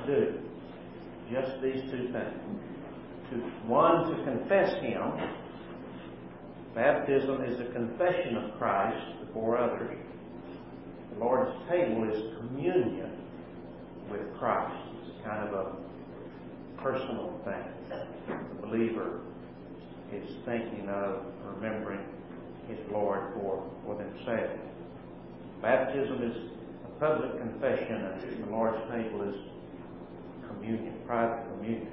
to do. Just these two things. One, to confess Him. Baptism is a confession of Christ before others. The Lord's table is communion with Christ. It's kind of a personal thing. The believer is thinking of remembering his Lord for, for themselves. Baptism is a public confession, and the Lord's table is communion, private communion.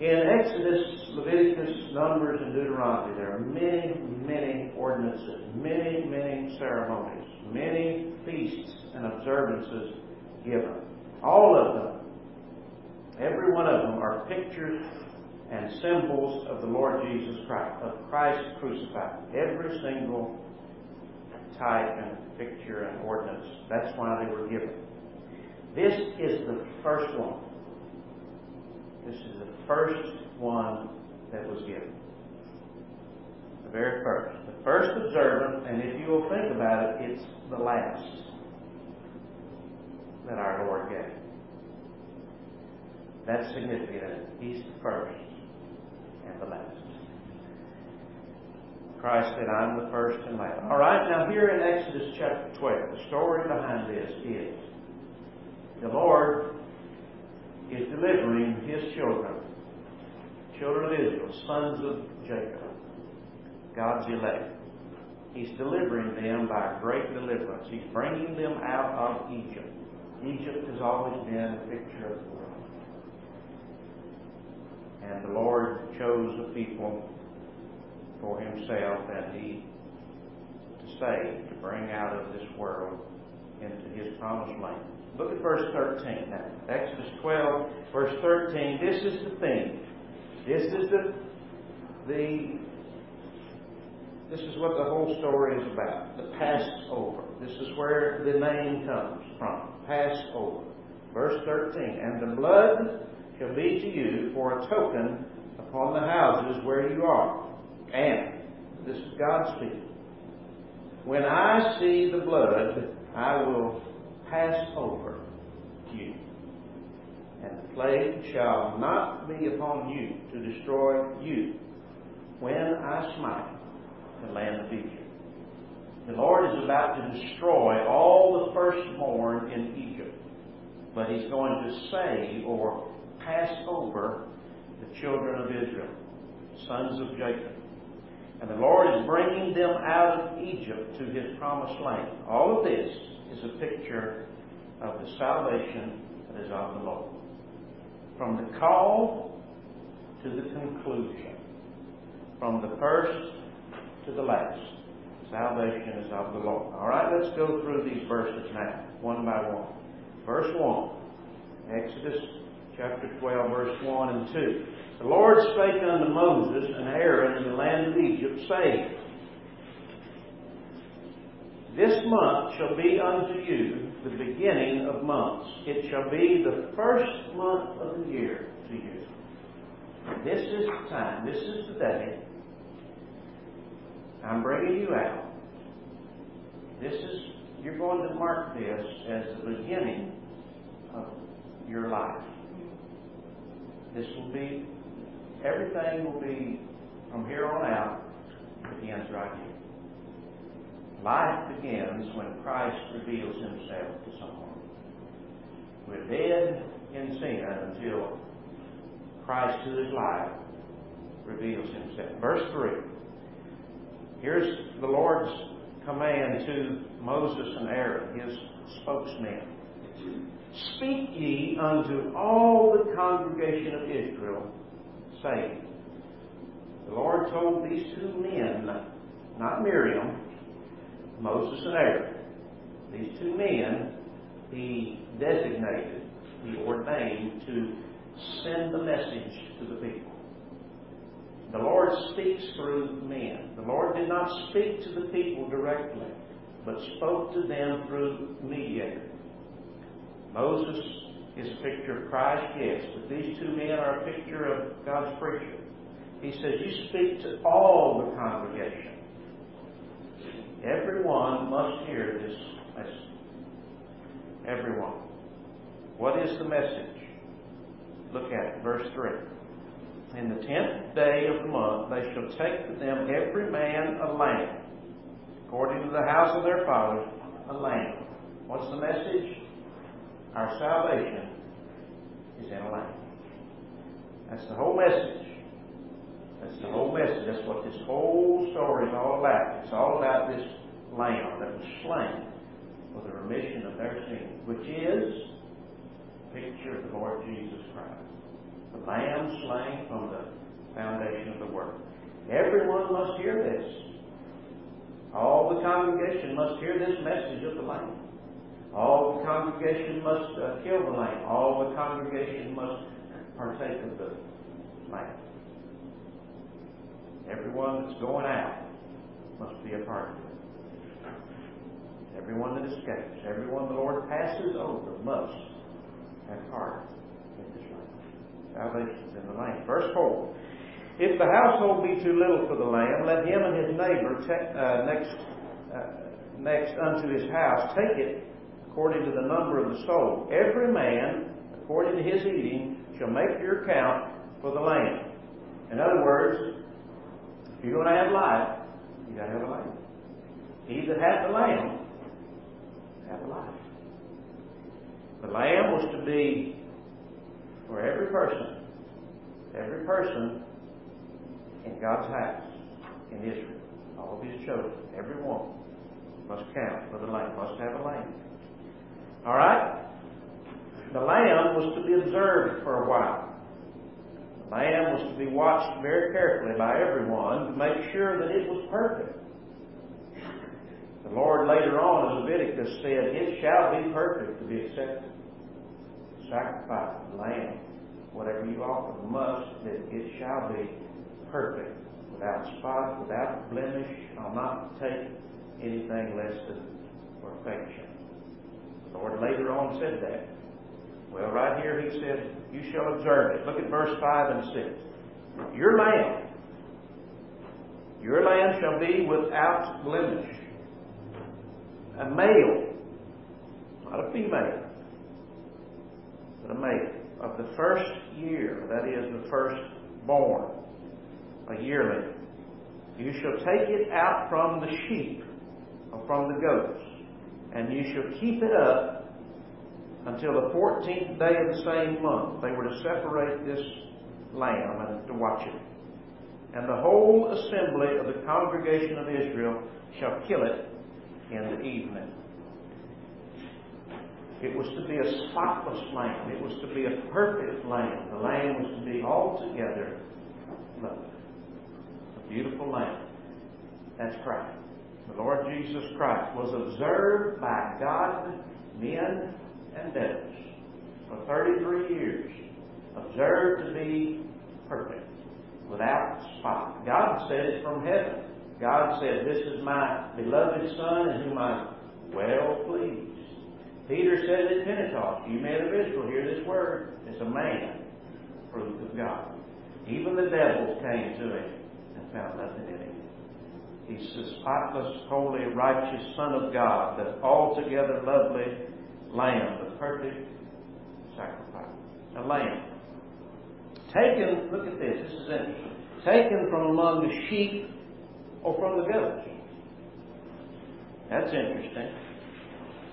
In Exodus, Leviticus, Numbers, and Deuteronomy, there are many, many ordinances, many, many ceremonies, many feasts and observances given. All of them, every one of them, are pictures and symbols of the Lord Jesus Christ, of Christ crucified. Every single type and picture and ordinance. That's why they were given. This is the first one. This is the first one that was given. The very first. The first observance, and if you will think about it, it's the last that our Lord gave. That's significant. He's the first and the last. Christ said, I'm the first and last. All right, now here in Exodus chapter 12, the story behind this is the Lord is delivering his children, children of Israel, sons of Jacob, God's elect. He's delivering them by great deliverance. He's bringing them out of Egypt. Egypt has always been a picture of the world. And the Lord chose a people for himself and he to save, to bring out of this world into his promised land. Look at verse 13 now. Exodus 12, verse 13. This is the thing. This is the the this is what the whole story is about. The Passover. This is where the name comes from. Passover. Verse 13. And the blood shall be to you for a token upon the houses where you are. And, this is God speaking. When I see the blood, I will pass over plague shall not be upon you to destroy you when I smite the land of Egypt. The Lord is about to destroy all the firstborn in Egypt, but He's going to save or pass over the children of Israel, sons of Jacob. And the Lord is bringing them out of Egypt to His promised land. All of this is a picture of the salvation that is of the Lord. From the call to the conclusion. From the first to the last. Salvation is of the Lord. All right, let's go through these verses now, one by one. Verse 1, Exodus chapter 12, verse 1 and 2. The Lord spake unto Moses and Aaron in the land of Egypt, saying, This month shall be unto you the beginning of months. It shall be the first month of the year to you. This is the time, this is the day. I'm bringing you out. This is, you're going to mark this as the beginning of your life. This will be Everything will be, from here on out, begins right here. Life begins when Christ reveals himself to someone. We're dead in sin until Christ, who is life, reveals himself. Verse 3. Here's the Lord's command to Moses and Aaron, his spokesmen. Speak ye unto all the congregation of Israel saying, The Lord told these two men, not Miriam, Moses and Aaron, these two men, He designated, He ordained to send the message to the people. The Lord speaks through men. The Lord did not speak to the people directly, but spoke to them through mediator. Moses is a picture of Christ, yes, but these two men are a picture of God's preacher. He says, You speak to all the congregation. Everyone must hear this message. Everyone. What is the message? Look at it, verse 3. In the tenth day of the month, they shall take to them every man a lamb, according to the house of their fathers, a lamb. What's the message? Our salvation is in a lamb. That's the whole message. That's the whole message. That's what this whole story is all about. It's all about this lamb that was slain for the remission of their sins, which is a picture of the Lord Jesus Christ the Lamb slain from the foundation of the world. Everyone must hear this. All the congregation must hear this message of the Lamb. All the congregation must uh, kill the Lamb. All the congregation must partake of the Lamb. Everyone that's going out must be a part of it. Everyone that escapes, everyone the Lord passes over must have part in this life. salvation is in the Lamb. Verse 4. If the household be too little for the lamb, let him and his neighbor te- uh, next, uh, next unto his house take it according to the number of the soul. Every man, according to his eating, shall make your account for the lamb. In other words, if you're going to have life, you got to have a lamb. He that hath the lamb, hath life. The lamb was to be for every person, every person in God's house in Israel, all of his children, every one must count for the lamb, must have a lamb. All right? The lamb was to be observed for a while. The lamb was to be watched very carefully by everyone to make sure that it was perfect. The Lord later on in Leviticus said, It shall be perfect to be accepted sacrifice of lamb, whatever you offer, must that it shall be perfect, without spot, without blemish. I'll not take anything less than perfection. The Lord later on said that. Well, right here he said, You shall observe it. Look at verse 5 and 6. Your lamb, your lamb shall be without blemish. A male, not a female but a male of the first year, that is, the first born, a yearling. You shall take it out from the sheep or from the goats, and you shall keep it up until the fourteenth day of the same month. They were to separate this lamb and to watch it. And the whole assembly of the congregation of Israel shall kill it in the evening. It was to be a spotless lamb. It was to be a perfect lamb. The lamb was to be altogether lovely. A beautiful lamb. That's Christ. The Lord Jesus Christ was observed by God, men, and devils for 33 years. Observed to be perfect, without spot. God said it from heaven. God said, This is my beloved Son in whom I'm well pleased. Peter said at Pentecost, You men of Israel, hear this word. It's a man, proof of God. Even the devils came to him and found nothing in him. He's the spotless, holy, righteous Son of God, the altogether lovely Lamb, the perfect sacrifice. A lamb. Taken, look at this, this is interesting. Taken from among the sheep or from the goats. That's interesting.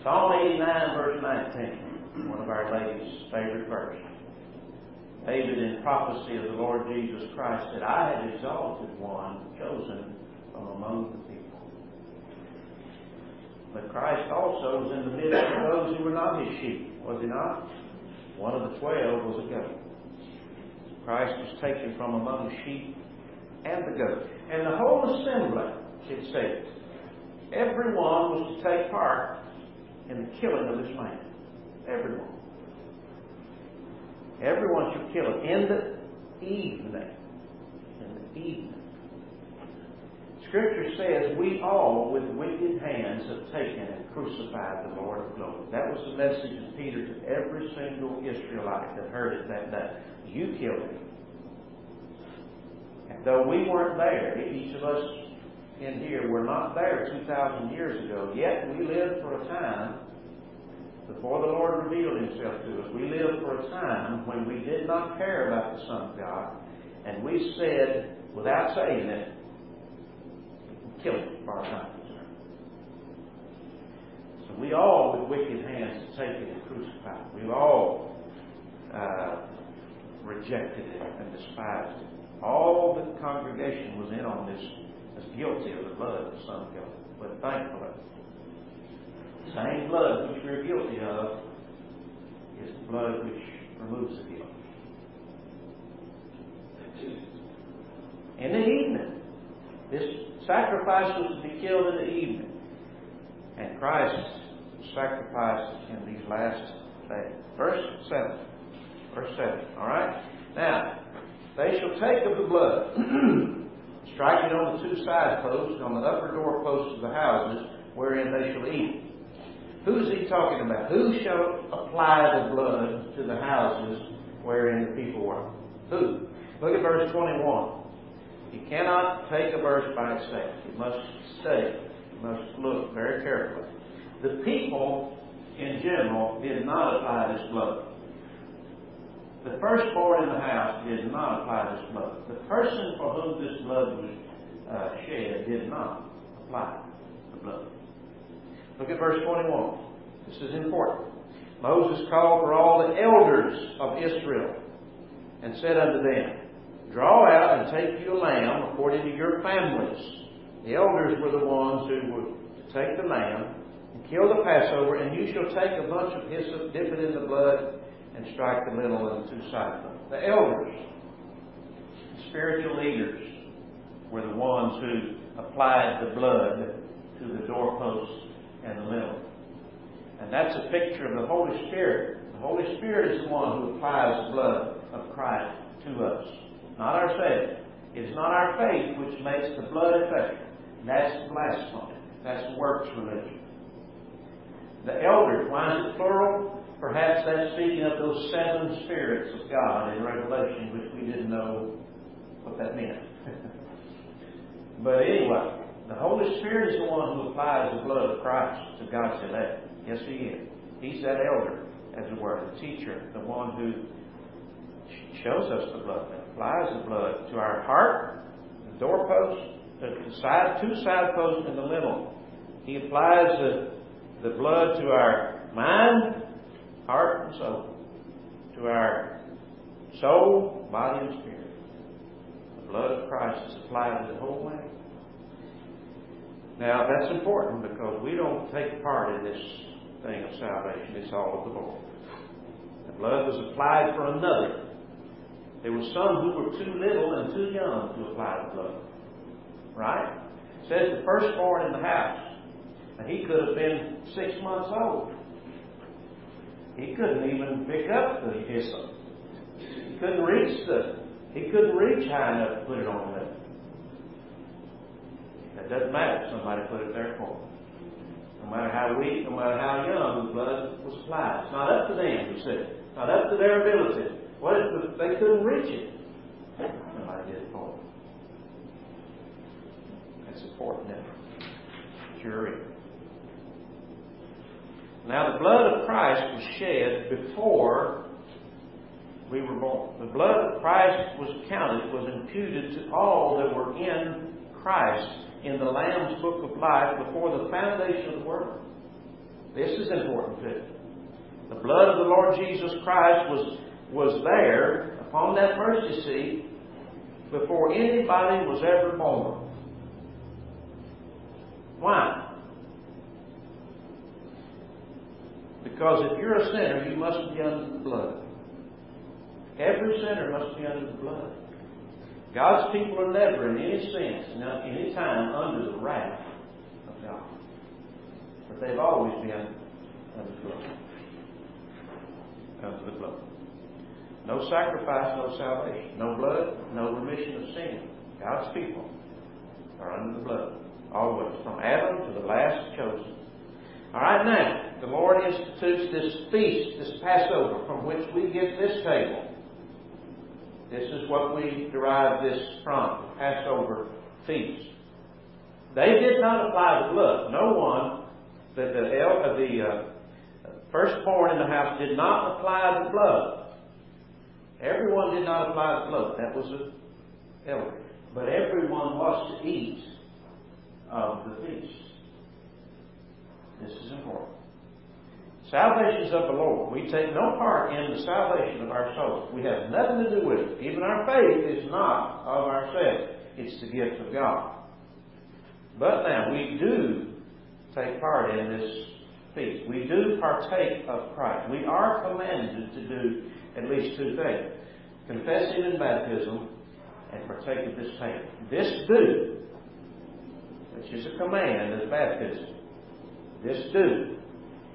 Psalm 89, verse 19, one of our ladies' favorite verses. David, in prophecy of the Lord Jesus Christ, said, I have exalted one chosen from among the people. But Christ also was in the midst of those who were not his sheep, was he not? One of the twelve was a goat. Christ was taken from among the sheep and the goat. And the whole assembly, it says, everyone was to take part in the killing of this man. Everyone. Everyone should kill him in the evening. In the evening. Scripture says, We all with wicked hands have taken and crucified the Lord of glory. That was the message of Peter to every single Israelite that heard it that day. You killed him. And though we weren't there, each of us in here were not there 2,000 years ago, yet we lived for a time before the Lord revealed himself to us. We lived for a time when we did not care about the Son of God, and we said, without saying it, for our time. So we all, with wicked hands, taken and crucified. We've all uh, rejected it and despised it. All the congregation was in on this as guilty of the blood of of God. But thankfully, the same blood which we're guilty of is the blood which removes the guilt. In the evening, this sacrifice was to be killed in the evening. And Christ sacrificed in these last days. Verse 7. Verse 7. All right? Now, they shall take of the blood, strike it on the two side posts, on the upper door posts of the houses, wherein they shall eat. Who's he talking about? Who shall apply the blood to the houses wherein the people were? Who? Look at verse 21. You cannot take a verse by itself. You must study. You must look very carefully. The people, in general, did not apply this blood. The firstborn in the house did not apply this blood. The person for whom this blood was uh, shed did not apply the blood. Look at verse 21. This is important. Moses called for all the elders of Israel and said unto them, Draw out and take you a lamb according to your families. The elders were the ones who would take the lamb and kill the Passover, and you shall take a bunch of hyssop, dip it in the blood, and strike the middle and the two sides. The elders, the spiritual leaders, were the ones who applied the blood to the doorposts and the lintel. And that's a picture of the Holy Spirit. The Holy Spirit is the one who applies the blood of Christ to us not our faith. It is not our faith which makes the blood effective. That's blasphemy. That's works religion. The elders, why is it plural? Perhaps that's speaking of those seven spirits of God in Revelation, which we didn't know what that meant. but anyway, the Holy Spirit is the one who applies the blood of Christ to God's elect. Yes, He is. He's that elder, as it were, the teacher, the one who shows us the blood that applies the blood to our heart, the doorpost, the side, two side posts, and the lintel. He applies the, the blood to our mind, heart, and soul, to our soul, body, and spirit. The blood of Christ is applied to the whole man. Now, that's important because we don't take part in this thing of salvation. It's all of the Lord. The blood was applied for another there were some who were too little and too young to apply the blood. Right? It says the firstborn in the house. And he could have been six months old. He couldn't even pick up the hyssop. He couldn't reach the he couldn't reach high enough to put it on the lip. That doesn't matter. if Somebody put it there for him. No matter how weak, no matter how young the blood was applied. It's not up to them, he said. Not up to their ability. What if they couldn't reach it? I did for. That's important? Sure. Now, the blood of Christ was shed before we were born. The blood of Christ was counted, was imputed to all that were in Christ in the Lamb's book of life before the foundation of the world. This is important too. The blood of the Lord Jesus Christ was was there upon that mercy seat before anybody was ever born. Why? Because if you're a sinner, you must be under the blood. Every sinner must be under the blood. God's people are never, in any sense, not any time, under the wrath of God. But they've always been under the blood. Under the blood. No sacrifice, no salvation. No blood, no remission of sin. God's people are under the blood. Always. From Adam to the last chosen. All right. right now, the Lord institutes this feast, this Passover, from which we get this table. This is what we derive this from, the Passover feast. They did not apply the blood. No one, the, the, uh, the uh, firstborn in the house did not apply the blood. Everyone did not apply the blood. That was an elder. But everyone was to eat of the feast. This is important. Salvation is of the Lord. We take no part in the salvation of our souls. We have nothing to do with it. Even our faith is not of ourselves. It's the gift of God. But now, we do take part in this feast. We do partake of Christ. We are commanded to do at least two things. Confess Him in baptism and partake of this table. This do, which is a command as baptism. This do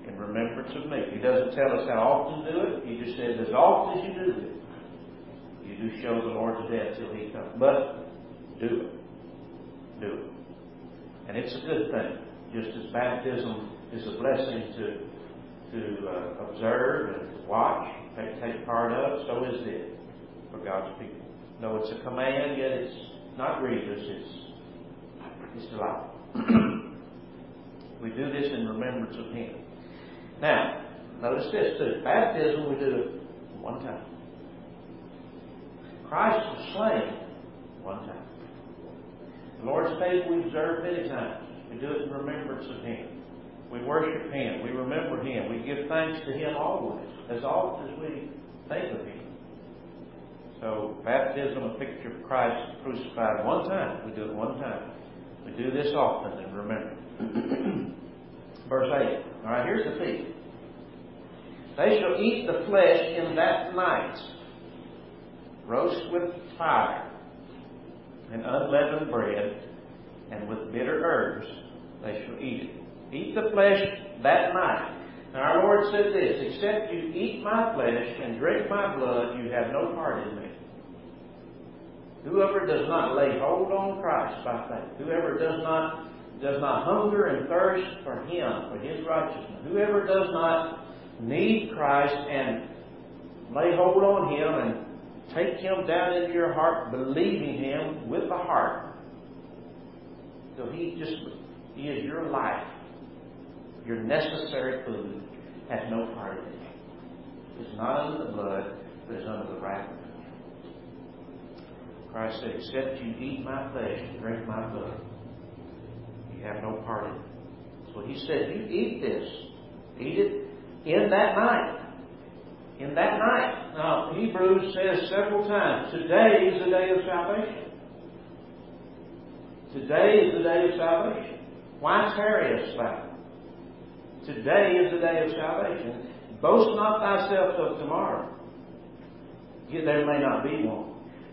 in remembrance of me. He doesn't tell us how often to do it. He just says, as often as you do it, you do show the Lord's death till He comes. But do it. Do it. And it's a good thing. Just as baptism is a blessing to to uh, observe and watch, take, take part of, so is it for God's people. No, it's a command, yet it's not grievous. It's it's delightful. we do this in remembrance of Him. Now, notice this too. Baptism, we do it one time. Christ was slain one time. The Lord's table we observe many times. We do it in remembrance of Him. We worship Him. We remember Him. We give thanks to Him always, as often as we think of Him. So, baptism, a picture of Christ crucified one time. We do it one time. We do this often and remember. Verse 8. All right, here's the feast. They shall eat the flesh in that night, roast with fire, and unleavened bread, and with bitter herbs they shall eat it. Eat the flesh that night. Now our Lord said this, except you eat my flesh and drink my blood, you have no part in me. Whoever does not lay hold on Christ by faith, whoever does not does not hunger and thirst for Him, for His righteousness, whoever does not need Christ and lay hold on Him and take Him down into your heart, believing Him with the heart, so He just He is your life, your necessary food, has no part in it. It's not under the blood, but it's under the wrath. Christ said, Except you eat my flesh and drink my blood, you have no part in it. So he said, You eat this. Eat it in that night. In that night. Now, Hebrews says several times, Today is the day of salvation. Today is the day of salvation. Why tarriest thou? Today is the day of salvation. Boast not thyself of tomorrow. Yet there may not be one.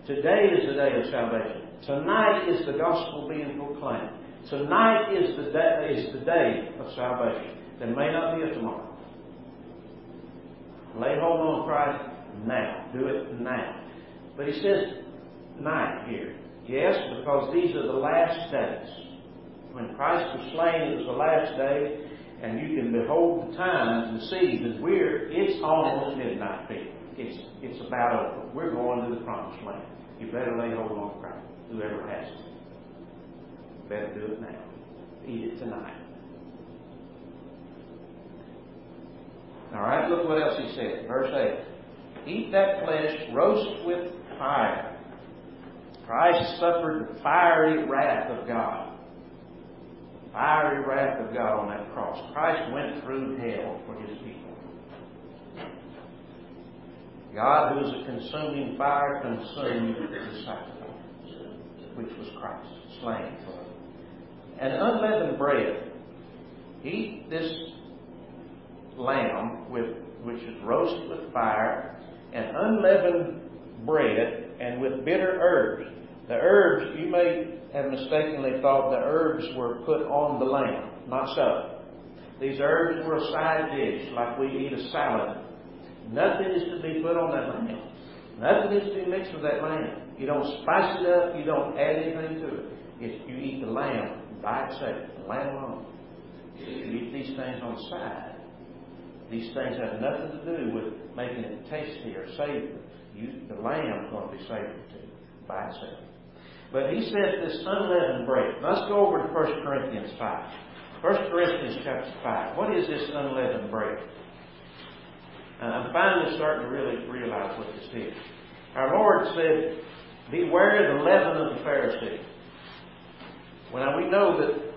Today is the day of salvation. Tonight is the gospel being proclaimed. Tonight is the day, is the day of salvation. There may not be a tomorrow. Lay hold on Christ now. Do it now. But he says night here. Yes, because these are the last days. When Christ was slain, it was the last day, and you can behold the times and seasons. We're it's almost midnight. It's it's about over. We're going to the promised land. You better lay hold on Christ, whoever has to. Better do it now. Eat it tonight. All right, look what else he said. Verse 8. Eat that flesh, roast with fire. Christ suffered the fiery wrath of God. Fiery wrath of God on that cross. Christ went through hell for his people. God, who is a consuming fire, consumed the sacrifice, which was Christ, slain for us. And unleavened bread. Eat this lamb with which is roasted with fire, and unleavened bread, and with bitter herbs. The herbs, you may have mistakenly thought the herbs were put on the lamb. Not so. These herbs were a side dish, like we eat a salad. Nothing is to be put on that lamb. Nothing is to be mixed with that lamb. You don't spice it up. You don't add anything to it. It's, you eat the lamb by itself, the lamb alone. You eat these things on the side. These things have nothing to do with making it tasty or savory. You, the lamb's going to be savory too, by itself. But he says this unleavened bread. Let's go over to 1 Corinthians 5. 1 Corinthians chapter 5. What is this unleavened bread? I'm finally starting to really realize what this is. Our Lord said, Beware the leaven of the Pharisee. Well, we know that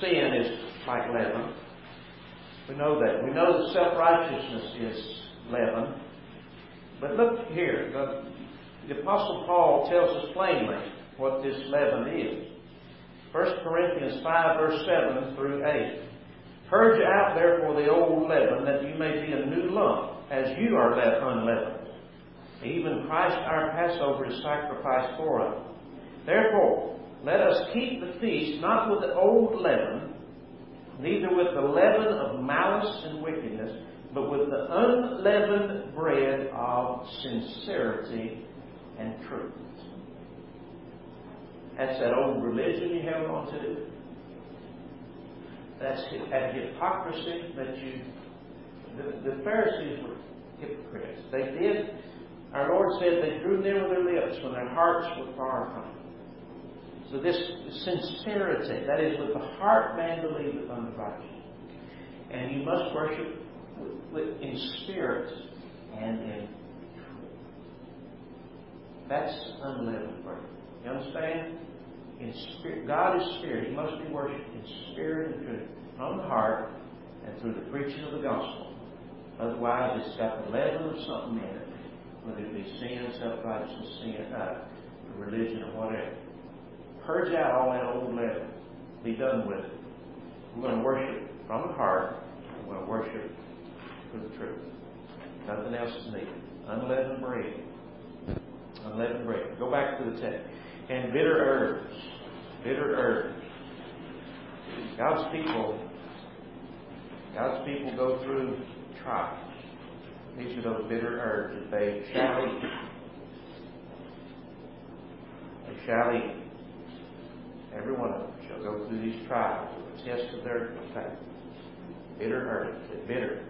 sin is like leaven. We know that. We know that self righteousness is leaven. But look here. The, the Apostle Paul tells us plainly what this leaven is. 1 Corinthians 5, verse 7 through 8. Purge out therefore the old leaven, that you may be a new lump, as you are left unleavened. Even Christ our Passover is sacrificed for us. Therefore, let us keep the feast not with the old leaven, neither with the leaven of malice and wickedness, but with the unleavened bread of sincerity and truth. That's that old religion you held on to. That's that hypocrisy that you. The, the Pharisees were hypocrites. They did. Our Lord said they drew near with their lips when their hearts were far from Him. So this sincerity, that is, with the heart man believeth unto righteousness. And you must worship with, with, in spirit and in truth. That's unleavened bread. You understand? In spirit, God is spirit. He must be worshipped in spirit and truth, from the heart and through the preaching of the gospel. Otherwise, it's got the leaven of something in it, whether it be sin, self-righteousness, sin, uh, religion, or whatever. Purge out all that old leaven. Be done with it. We're going to worship from the heart. We're going to worship through the truth. Nothing else is needed. Unleavened bread. Unleavened bread. Go back to the text. And bitter herbs. Bitter herbs. God's people, God's people go through trials. These are those bitter herbs that they shall eat. They shall eat. Every one of them shall go through these trials the test of their faith. Bitter herbs, they're bitter,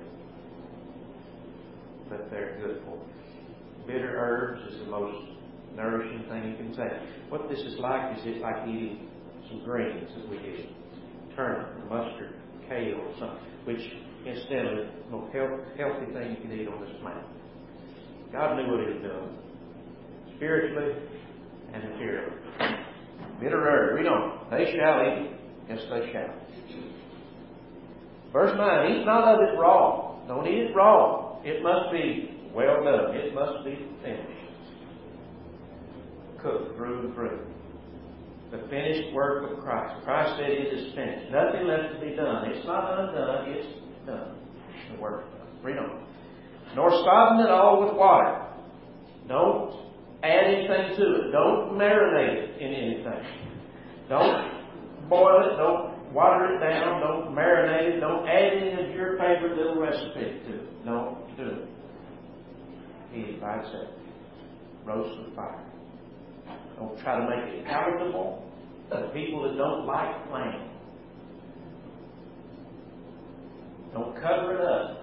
but they're good for you. Bitter herbs is the most nourishing thing you can take. What this is like is it's like eating some greens that we eat. Turnip, mustard, kale, or something, which incidentally the most healthy thing you can eat on this planet. God knew what he was doing. Spiritually and materially. Bitter herb, read on. They shall eat. Yes, they shall. Verse 9, eat not of it raw. Don't eat it raw. It must be well done. It must be finished. Cooked through and through. The finished work of Christ. Christ said it is finished. Nothing left to be done. It's not undone, it's done. The work done. Read on. Nor sodden it all with water. Don't add anything to it. Don't marinate it in anything. Don't boil it. Don't water it down. Don't marinate it. Don't add any of your favorite little recipe to it. Don't do it. Eat it by. Roast with fire. Don't try to make it palatable to people that don't like lamb. Don't cover it up.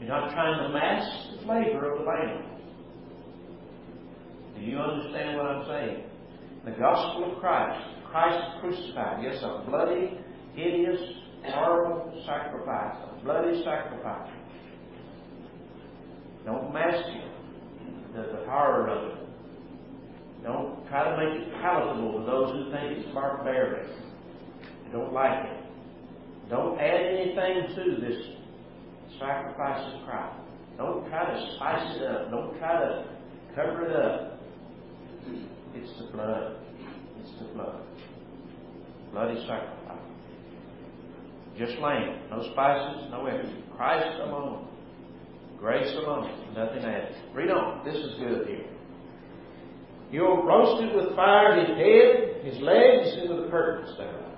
You're not trying to mask the flavor of the lamb. Do you understand what I'm saying? The gospel of Christ, Christ crucified, yes, a bloody, hideous, horrible sacrifice, a bloody sacrifice. Don't mask it, the, the horror of it. Don't try to make it palatable to those who think it's barbaric. They don't like it. Don't add anything to this sacrifice of Christ. Don't try to spice it up. Don't try to cover it up. It's the blood. It's the blood. Bloody sacrifice. Just lamb. No spices, no everything. Christ alone. Grace alone. Nothing added. Read on. This is good here. You'll roast it with fire his head, his legs, and the curtains thereof.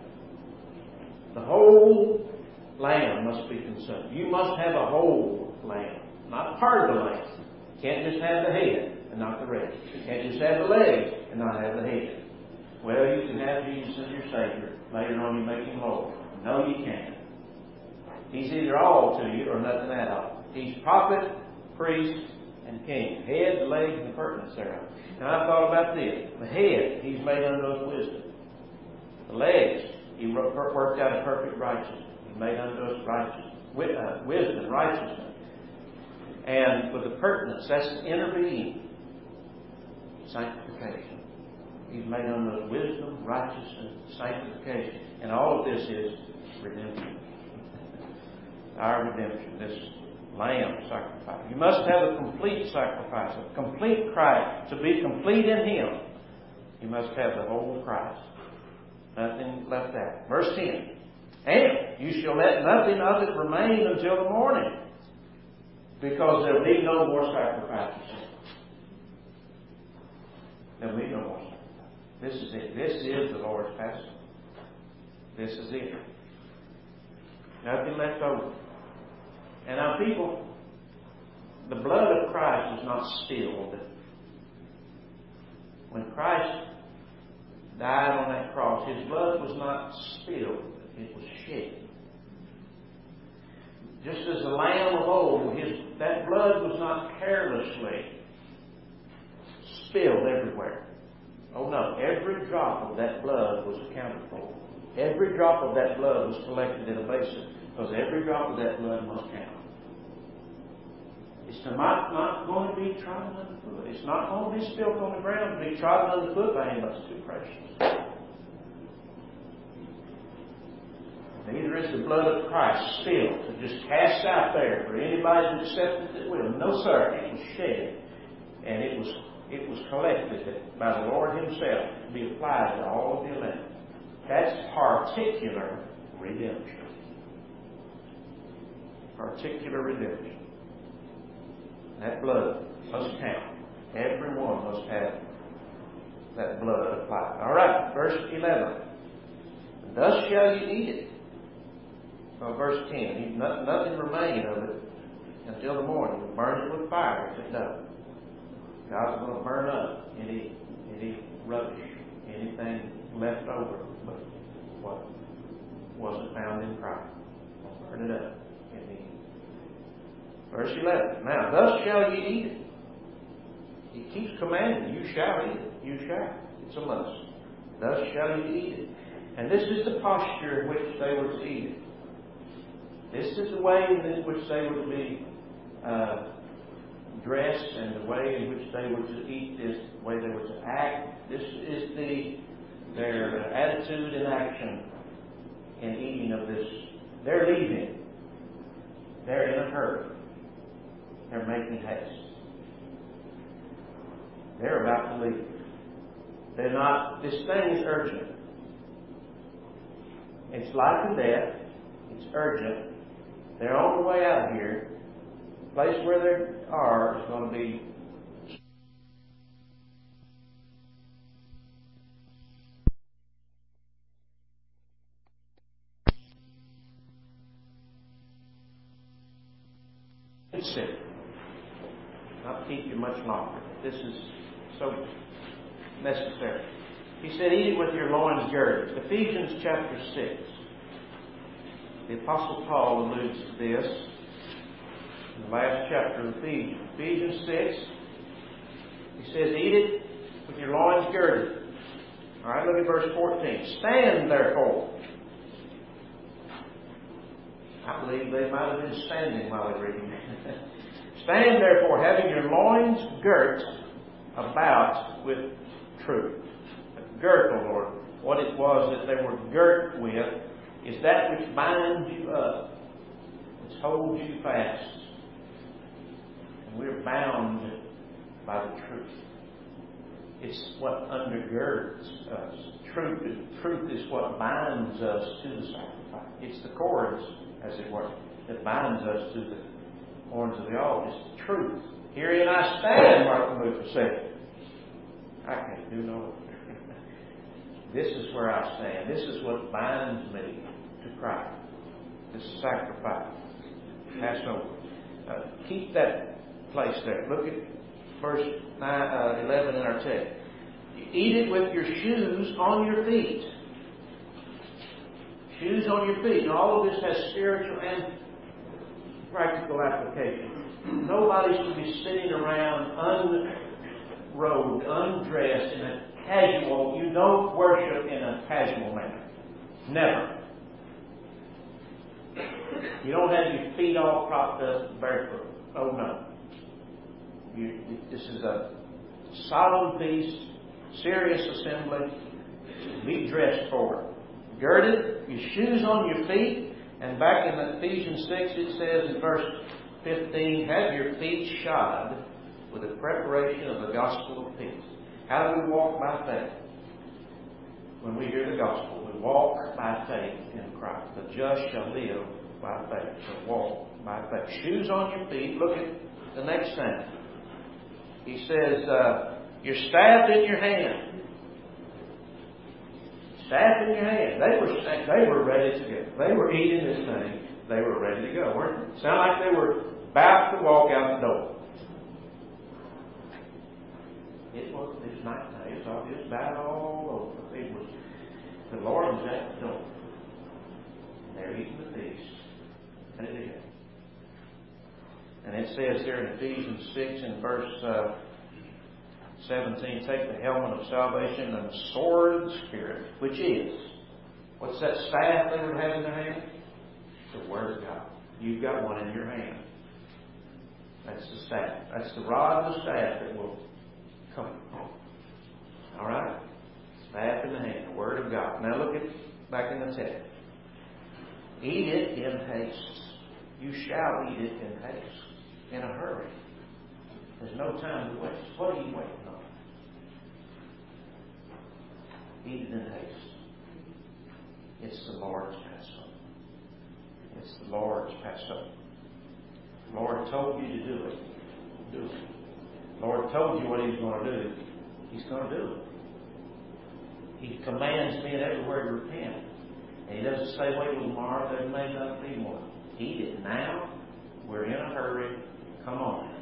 The whole lamb must be consumed. You must have a whole lamb, not part of the lamb. You can't just have the head and not the rest. You can't just have the legs and not have the head. Well, you can have Jesus as your Savior. Later on, you make him Lord. No, you can't. He's either all to you or nothing at all. He's prophet, priest, and king. Head, legs, and the purtenance thereof. Now I thought about this. The head, he's made unto us wisdom. The legs, he worked out a perfect righteousness. He made unto us righteousness. Uh, wisdom, righteousness. And with the purtenance, that's inner being. Sanctification. He's made unto us wisdom, righteousness, sanctification. And all of this is redemption. Our redemption, this lamb sacrifice. You must have a complete sacrifice, a complete Christ. To be complete in Him, you must have the whole Christ. Nothing left out. Verse 10. And you shall let nothing of it remain until the morning, because there'll be no more sacrifices. There'll be no more. This is it. This is the Lord's Passover. This is it. Nothing left over. And now, people, the blood of Christ is not spilled. When Christ died on that cross, his blood was not spilled, it was shed. Just as the lamb of old, his, that blood was not carelessly spilled everywhere. Oh no, every drop of that blood was accounted for. Every drop of that blood was collected in a basin because every drop of that blood must count. It's not, not going to be trodden underfoot. It's not going to be spilled on the ground to be trodden underfoot by anybody. It's too precious. Neither is the blood of Christ spilled to just cast out there for anybody to accept it that will. No, sir. It was shed. And it was it was collected by the Lord Himself to be applied to all of the elect. That's particular redemption. Particular redemption. That blood must count. Everyone must have that blood applied. All right, verse 11. Thus shall you eat it. Well, verse 10. Nothing remain of it until the morning. Burn it with fire if it does. God's going to burn up any any rubbish, anything left over, but what wasn't found in Christ. Burn it up. Verse 11. Now, thus shall ye eat it. He keeps commanding, you shall eat it. You shall. It's a must. Thus shall ye eat it. And this is the posture in which they were to eat it. This is the way in which they were to be uh, dressed and the way in which they were to eat this, the way they were to act. This is the their attitude and action in eating of this. They're leaving. They're in a hurry. They're making haste. They're about to leave. They're not, this thing is urgent. It's life and death. It's urgent. They're on the way out of here. The place where they are is going to be sick not keep you much longer. This is so necessary. He said, Eat it with your loins girded. Ephesians chapter 6. The Apostle Paul alludes to this in the last chapter of Ephesians. Ephesians 6. He says, Eat it with your loins girded. All right, look at verse 14. Stand therefore. I believe they might have been standing while they were reading. Stand therefore, having your loins girt about with truth. Girt, O Lord, what it was that they were girt with is that which binds you up, which holds you fast. And we're bound by the truth. It's what undergirds us. Truth, truth is what binds us to the sacrifice. It's the cords, as it were, that binds us to the horns of the altar. It's the truth. Herein I stand, Martin Luther said. I can't do no This is where I stand. This is what binds me to Christ. This sacrifice. Passover. Uh, keep that place there. Look at verse 9, uh, 11 in our text. Eat it with your shoes on your feet. Shoes on your feet. And all of this has spiritual and practical application. Nobody should be sitting around unrobed, undressed in a casual. You don't worship in a casual manner. Never. You don't have your feet all propped up barefoot. Oh no. You, this is a solemn feast, serious assembly. Be dressed for it. Girded, your shoes on your feet, and back in Ephesians 6 it says in verse 15, have your feet shod with the preparation of the gospel of peace. How do we walk by faith? When we hear the gospel, we walk by faith in Christ. The just shall live by faith. So walk by faith. Shoes on your feet. Look at the next thing. He says, uh, your staff in your hand. Staff in your hand. They were they were ready to go. They were eating this thing. They were ready to go. Weren't they? Sound like they were about to walk out the door. It was this night time. It was just about all over. It was the Lord was at the door. And they're eating the feast. Ready to go. And it says here in Ephesians 6 in verse uh, 17, take the helmet of salvation and the sword of the Spirit, which is, what's that staff they would have in their hand? The Word of God. You've got one in your hand. That's the staff. That's the rod of the staff that will come. All right? Staff in the hand, the Word of God. Now look at back in the text. Eat it in haste. You shall eat it in haste, in a hurry. There's no time to waste. What are you waiting Eat it in haste. It's the Lord's Passover. It's the Lord's Passover. The Lord told you to do it. Do it. The Lord told you what He's going to do. He's going to do it. He commands men everywhere to repent. And He doesn't say, wait till tomorrow, there may not be one. Eat it now. We're in a hurry. Come on.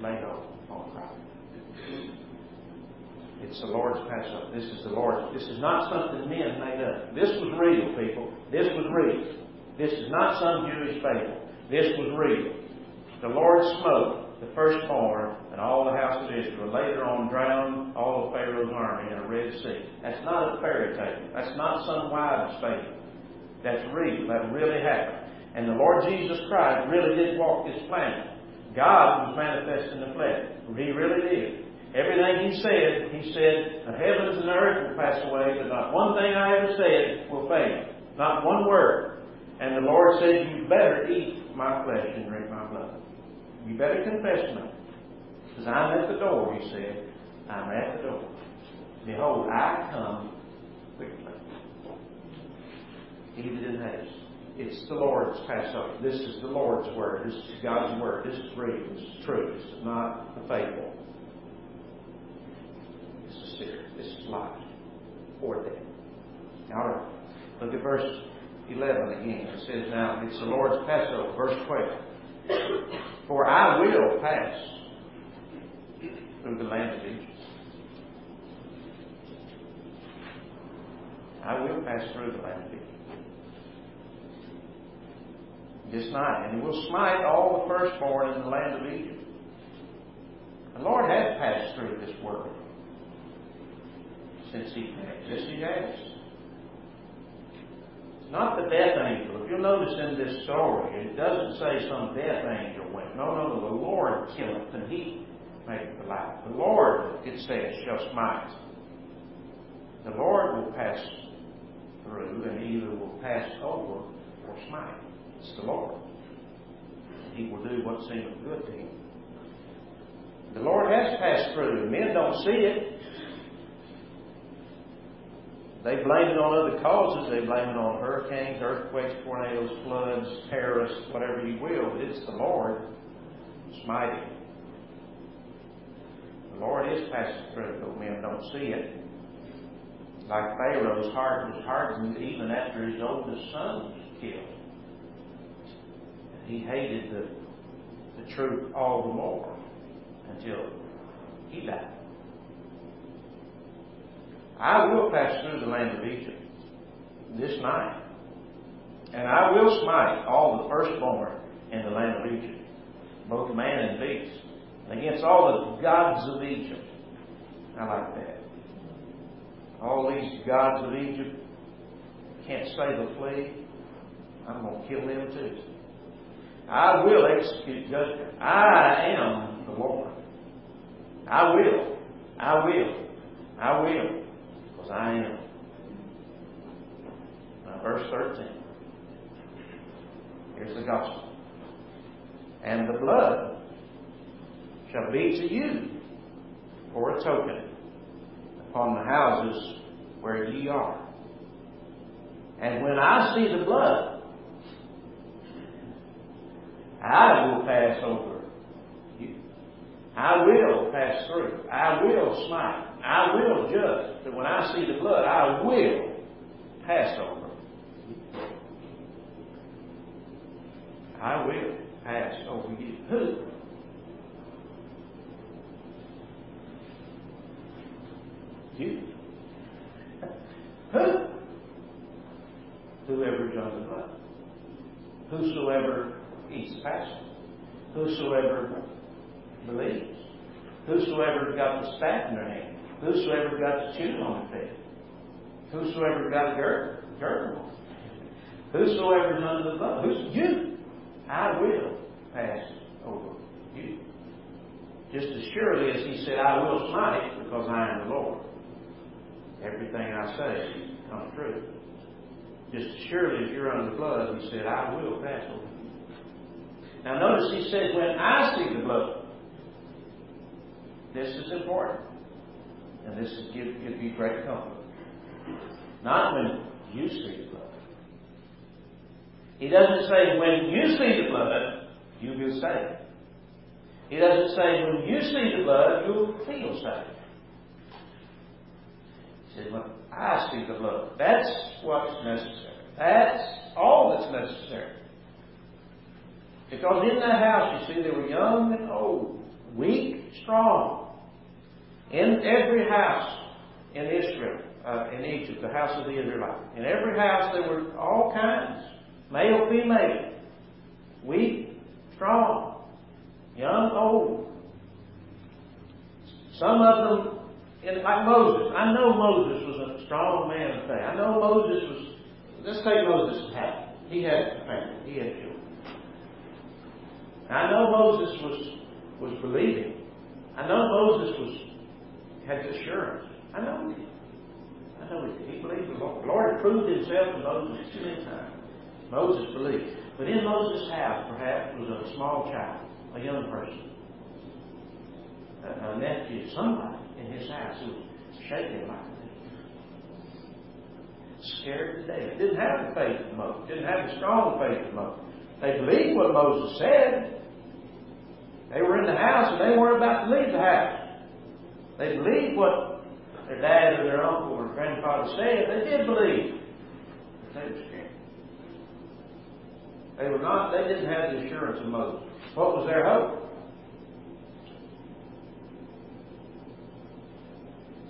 Lay hold on Christ. It's the Lord's Passover. This is the Lord's. This is not something men made up. This was real, people. This was real. This is not some Jewish fable. This was real. The Lord smote the firstborn and all the house of Israel. Later on, drowned all of Pharaoh's army in a Red Sea. That's not a fairy tale. That's not some wives' fable. That's real. That really happened. And the Lord Jesus Christ really did walk this planet. God was manifest in the flesh. He really did. Everything He said, He said, the heavens and the earth will pass away, but not one thing I ever said will fail. Not one word. And the Lord said, You better eat my flesh and drink my blood. You better confess me. Because I'm at the door, He said. I'm at the door. Behold, I come quickly. It in haste. It's the Lord's Passover. This is the Lord's Word. This is God's Word. This is real. This is true. This is not a fable. This is serious. This is life or death. All right. Look at verse 11 again. It says, Now, it's the Lord's Passover. Verse 12. For I will pass through the land of Egypt. I will pass through the land of Egypt. This night, and will smite all the firstborn in the land of Egypt. The Lord has passed through this world since He yes, He has. It's not the death angel. If you'll notice in this story, it doesn't say some death angel went. No, no, no. The Lord killeth, and He maketh alive. The Lord, it says, shall smite. The Lord will pass through, and either will pass over or smite. It's the Lord. He will do what seems good to him. The Lord has passed through, men don't see it. They blame it on other causes. They blame it on hurricanes, earthquakes, tornadoes, floods, terrorists, whatever you will. But it's the Lord smiting. The Lord is passing through, though men don't see it. Like Pharaoh's heart was hardened even after his oldest son was killed. He hated the, the truth all the more until he died. I will pass through the land of Egypt. this night. And I will smite all the firstborn in the land of Egypt, both man and beast, against all the gods of Egypt. I like that. All these gods of Egypt can't save a flea. I'm going to kill them too. I will execute judgment. I am the Lord. I will. I will. I will. I am. Now, verse 13. Here's the gospel. And the blood shall be to you for a token upon the houses where ye are. And when I see the blood, I will pass over you. I will pass through. I will smite. I will judge. But when I see the blood, I will pass over. I will pass over you. Who? You. Who? Whoever is under the blood. Whosoever eats Passover. Whosoever believes. Whosoever got the staff in their hand. Whosoever got the shoes on their feet. Whosoever got a girdle. girdle. Whosoever is under the blood. Who's you? I will pass over you. Just as surely as he said, I will smite because I am the Lord. Everything I say comes true. Just as surely as you're under the blood, he said, I will pass over you. Now notice he said, when I see the blood, this is important. And this is give, give you great comfort. Not when you see the blood. He doesn't say when you see the blood, you will saved. He doesn't say when you see the blood, you'll feel saved. He says when I see the blood, that's what's necessary. That's all that's necessary. Because in that house, you see, there were young and old, weak, strong. In every house in Israel, uh, in Egypt, the house of the Israelites, in every house there were all kinds, male, female, weak, strong, young, old. Some of them, in, like Moses. I know Moses was a strong man of faith. I know Moses was. Let's take Moses' hat. He had a family. He had children. I know Moses was was believing. I know Moses was had assurance. I know he did. I know he did. He believed the Lord. The Lord proved himself to Moses too many times. Moses believed. But in Moses' house, perhaps, was a small child, a young person, a, a nephew, somebody in his house who was shaking like a Scared to death. Didn't have the faith of Moses. Didn't have the strong faith of Moses. They believed what Moses said. They were in the house and they weren't about to leave the house. They believed what their dad or their uncle or grandfather said. They did believe. They were. They were not, they didn't have the assurance of Moses. What was their hope?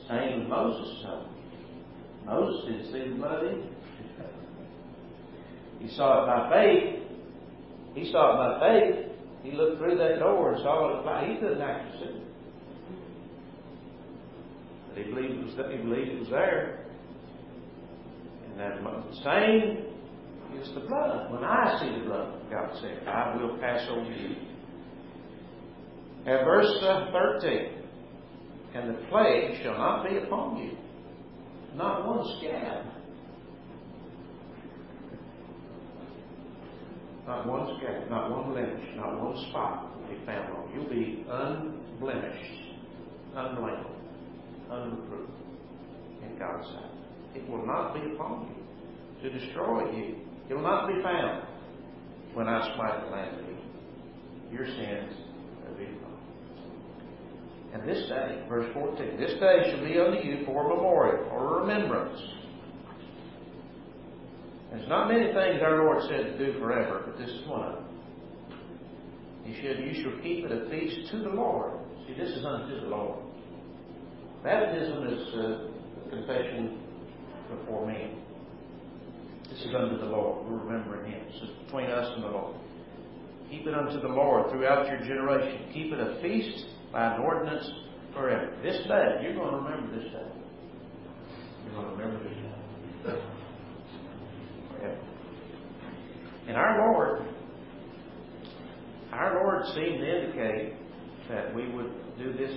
Same as Moses' hope. Moses didn't see the blood either. He saw it by faith. He saw it by faith. He looked through that door and saw it fly. He couldn't actually see it. But he believed it was, he believed it was there. And that same is the blood. When I see the blood, God said, I will pass over you. At verse uh, 13, and the plague shall not be upon you, not one scab. Not one scab, not one blemish, not one spot will be found on you. You'll be unblemished, unblamed, unreproved in God's sight. It will not be upon you to destroy you. It will not be found when I smite the land of Egypt. Your sins will be upon. And this day, verse 14, this day shall be unto you for a memorial or a remembrance there's not many things our Lord said to do forever, but this is one of them. He said, You shall keep it a feast to the Lord. See, this is unto the Lord. Baptism is uh, a confession before men. This is unto the Lord. We're remembering Him. This is between us and the Lord. Keep it unto the Lord throughout your generation. Keep it a feast by an ordinance forever. This day, you're going to remember this day. You're going to remember this day. And our Lord, our Lord seemed to indicate that we would do this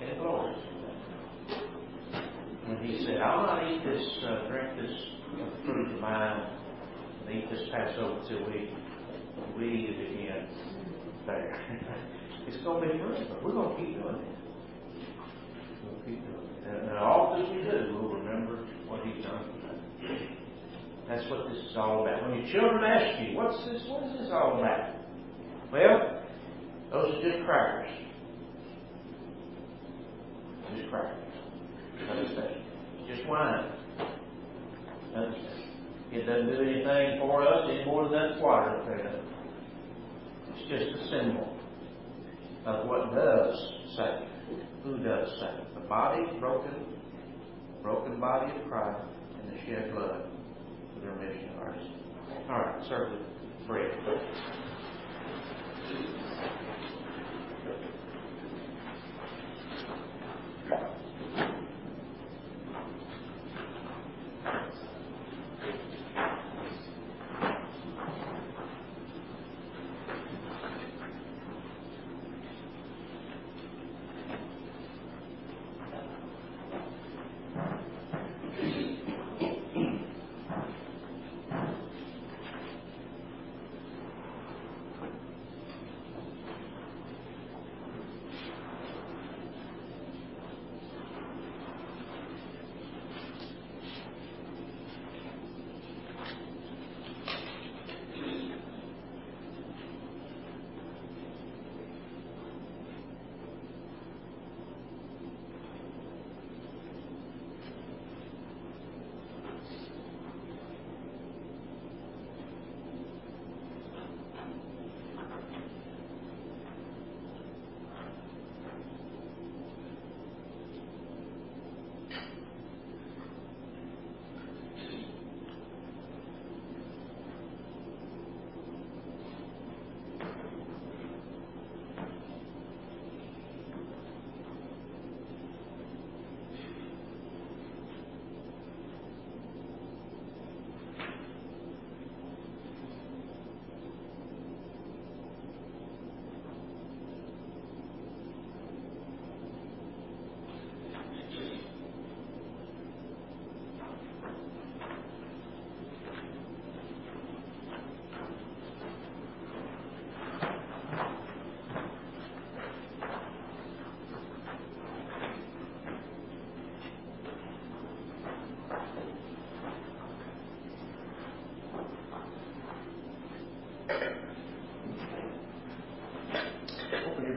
in glory. When He said, I'll not eat this, uh, drink this fruit of mine, and eat this Passover till we we eat it again there. it's going to be forever. We're going to keep doing it. We'll keep doing it. And all that we do, we'll remember what He's done That's what this is all about. When your children ask you, what's this, what is this all about? Well, those are just crackers. Just crackers. Understand? Just wine. It doesn't do anything for us any more than that water does. It's just a symbol of what does save. Who does save? The body broken, broken body of Christ, and the shed blood for the remission of our sins. All right, certainly bread.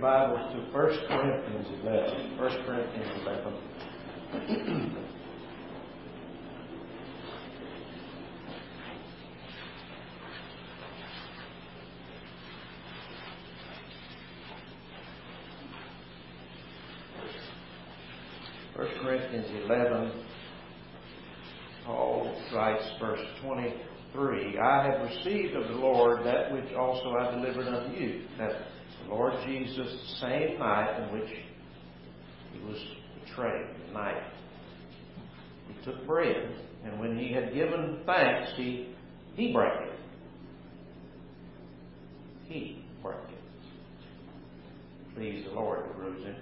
Bibles to 1 Corinthians 11. 1 Corinthians 11. First Corinthians 11, Paul writes, verse 23, I have received of the Lord that which also I delivered unto you, that Lord Jesus, the same night in which he was betrayed, the night, he took bread, and when he had given thanks, he, he broke it. He broke it. Please the Lord rules him.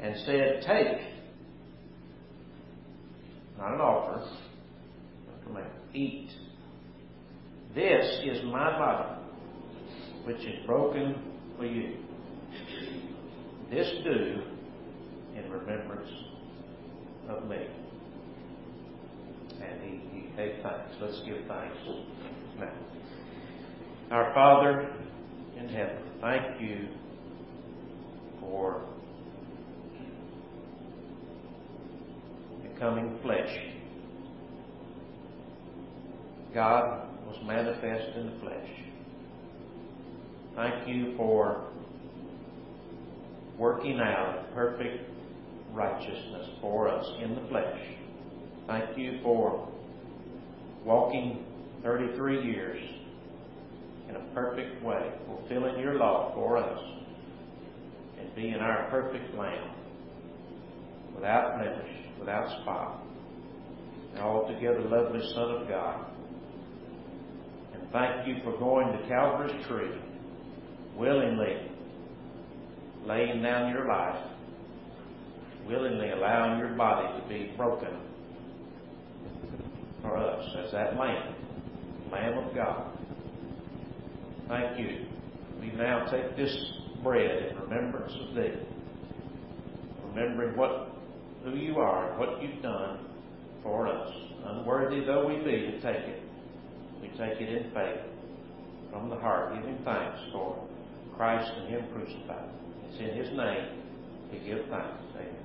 And said, Take, not an offer, a command, eat. This is my body which is broken for you. This do in remembrance of me. And he, he gave thanks. Let's give thanks now. Our Father in heaven, thank you for becoming flesh. God was manifest in the flesh. Thank you for working out perfect righteousness for us in the flesh. Thank you for walking 33 years in a perfect way, fulfilling your law for us, and being our perfect Lamb, without blemish, without spot, an altogether lovely Son of God. And thank you for going to Calvary's tree willingly laying down your life, willingly allowing your body to be broken for us as that Lamb, Lamb of God. Thank you. We now take this bread in remembrance of Thee, remembering what who you are and what you've done for us. Unworthy though we be to take it, we take it in faith from the heart, giving thanks for Christ and Him crucified. It's in His name we give thanks. Amen.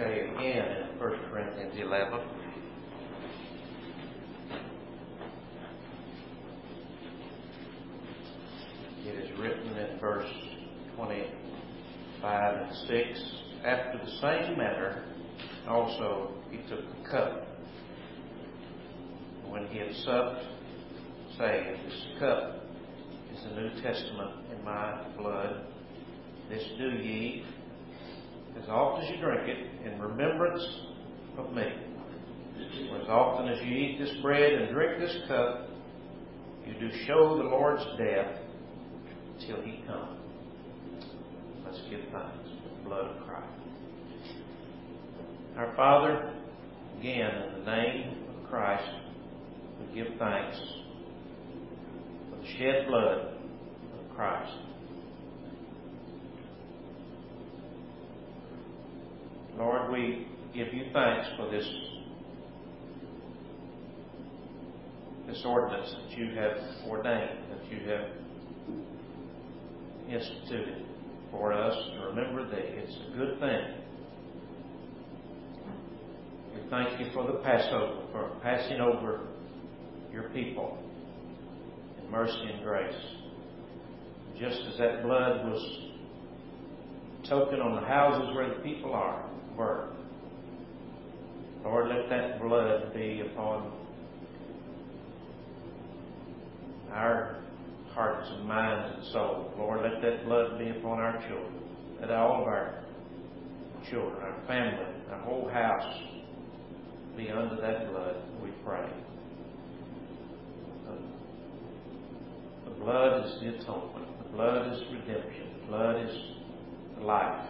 Okay, again in 1 Corinthians 11. It is written in verse 25 and 6 After the same manner, also he took the cup. When he had supped, saying, This cup is the New Testament in my blood. This do ye as often as you drink it in remembrance of me. For as often as you eat this bread and drink this cup, you do show the Lord's death till he come. Let's give thanks for the blood of Christ. Our Father, again, in the name of Christ, we give thanks for the shed blood of Christ. Lord, we give you thanks for this, this ordinance that you have ordained, that you have instituted for us to remember thee. It's a good thing. We thank you for the Passover, for passing over your people in mercy and grace. Just as that blood was token on the houses where the people are, Lord, let that blood be upon our hearts and minds and souls. Lord, let that blood be upon our children. Let all of our children, our family, our whole house be under that blood, we pray. The blood is the atonement. The blood is redemption. The blood is life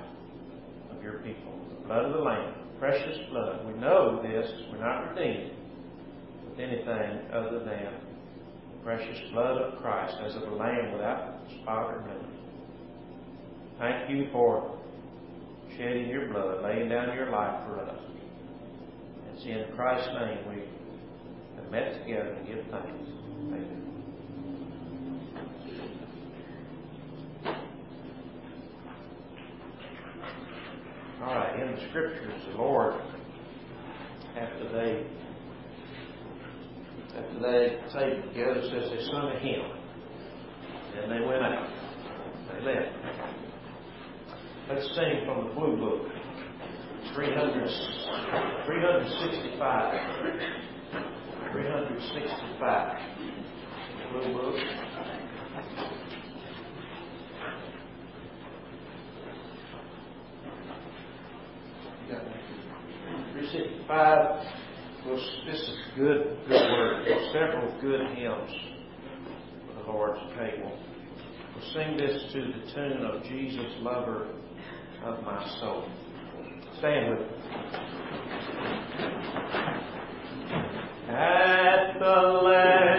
your people. The blood of the Lamb. Precious blood. We know this. We're not redeemed with anything other than the precious blood of Christ as of a lamb without spot or blemish. Thank you for shedding your blood, laying down your life for us. It's in Christ's name we have met together to give thanks. Amen. All right, in the scriptures, the Lord, after they after they stayed together, says they sung a hymn. And they went out. They left. Let's sing from the Blue Book. 300, 365. 365. Blue Book. 365 was is a good, good word. Several good hymns for the Lord's table. We'll sing this to the tune of Jesus, Lover of My Soul. Stand with me. At the last.